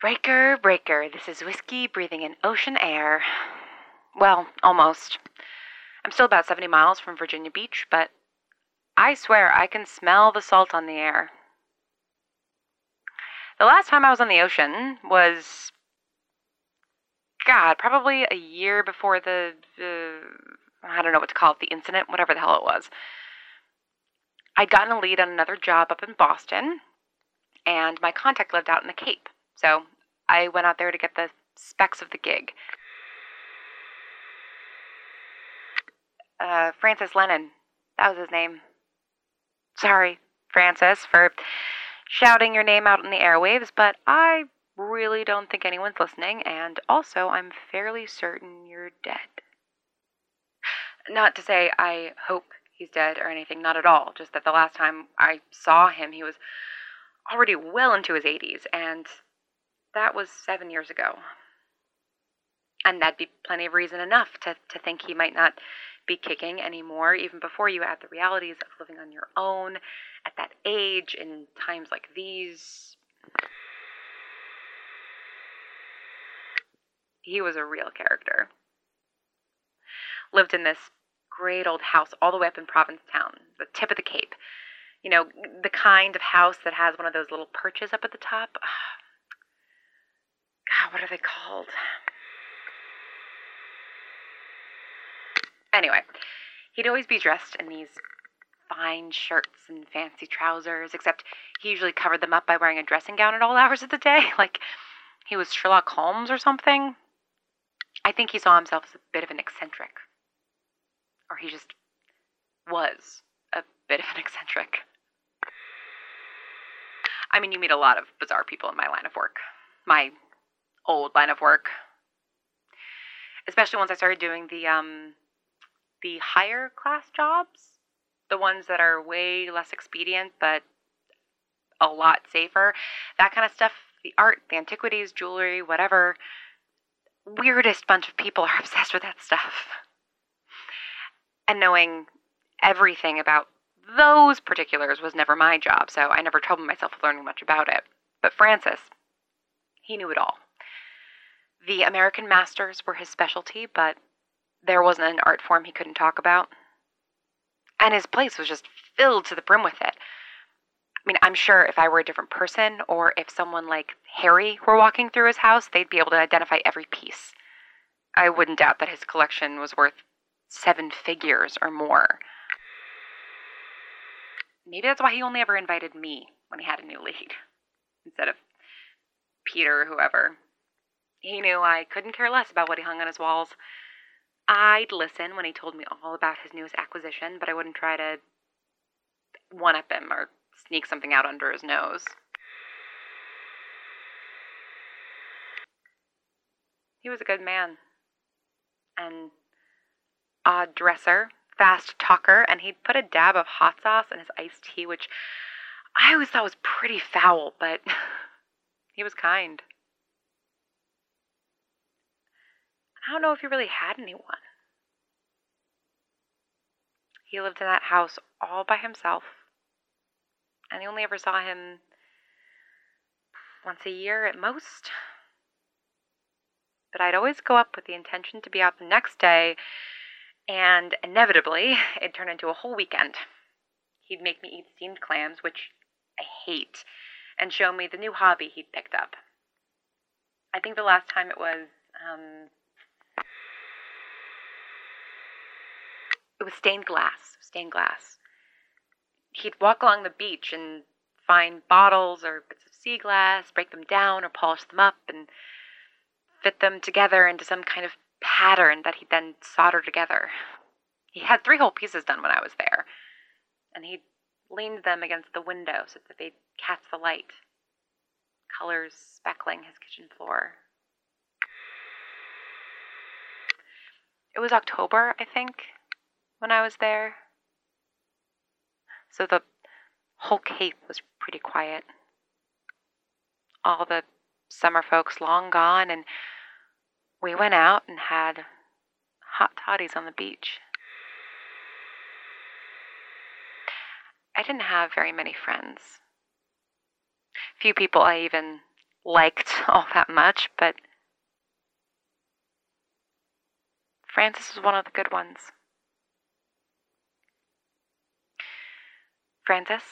Breaker, breaker, this is whiskey breathing in ocean air. Well, almost. I'm still about 70 miles from Virginia Beach, but I swear I can smell the salt on the air. The last time I was on the ocean was. God, probably a year before the. Uh, I don't know what to call it, the incident, whatever the hell it was. I'd gotten a lead on another job up in Boston, and my contact lived out in the Cape. So I went out there to get the specs of the gig. Uh, Francis Lennon. That was his name. Sorry, Francis, for shouting your name out in the airwaves, but I really don't think anyone's listening, and also I'm fairly certain you're dead. Not to say I hope he's dead or anything, not at all, just that the last time I saw him, he was already well into his 80s, and that was seven years ago. And that'd be plenty of reason enough to, to think he might not be kicking anymore, even before you add the realities of living on your own at that age in times like these. He was a real character. Lived in this great old house all the way up in Provincetown, the tip of the Cape. You know, the kind of house that has one of those little perches up at the top. Ah, What are they called? Anyway, he'd always be dressed in these fine shirts and fancy trousers, except he usually covered them up by wearing a dressing gown at all hours of the day, like he was Sherlock Holmes or something. I think he saw himself as a bit of an eccentric. Or he just was a bit of an eccentric. I mean, you meet a lot of bizarre people in my line of work. My old line of work. Especially once I started doing the um the higher class jobs, the ones that are way less expedient but a lot safer. That kind of stuff, the art, the antiquities, jewelry, whatever. Weirdest bunch of people are obsessed with that stuff. And knowing everything about those particulars was never my job, so I never troubled myself with learning much about it. But Francis, he knew it all. The American masters were his specialty, but there wasn't an art form he couldn't talk about. And his place was just filled to the brim with it. I mean, I'm sure if I were a different person, or if someone like Harry were walking through his house, they'd be able to identify every piece. I wouldn't doubt that his collection was worth seven figures or more. Maybe that's why he only ever invited me when he had a new lead, instead of Peter or whoever. He knew I couldn't care less about what he hung on his walls. I'd listen when he told me all about his newest acquisition, but I wouldn't try to one up him or sneak something out under his nose. He was a good man. An odd dresser, fast talker, and he'd put a dab of hot sauce in his iced tea, which I always thought was pretty foul, but he was kind. I don't know if he really had anyone. He lived in that house all by himself, and he only ever saw him once a year at most. But I'd always go up with the intention to be out the next day, and inevitably, it'd turn into a whole weekend. He'd make me eat steamed clams, which I hate, and show me the new hobby he'd picked up. I think the last time it was um, It was stained glass, stained glass. He'd walk along the beach and find bottles or bits of sea glass, break them down or polish them up, and fit them together into some kind of pattern that he'd then solder together. He had three whole pieces done when I was there, and he leaned them against the window so that they'd catch the light, colors speckling his kitchen floor. It was October, I think, when I was there. So the whole Cape was pretty quiet. All the summer folks long gone, and we went out and had hot toddies on the beach. I didn't have very many friends. Few people I even liked all that much, but Francis was one of the good ones. Francis,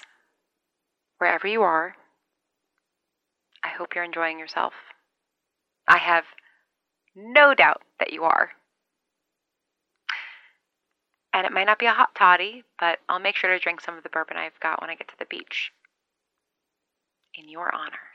wherever you are, I hope you're enjoying yourself. I have no doubt that you are. And it might not be a hot toddy, but I'll make sure to drink some of the bourbon I've got when I get to the beach. In your honor.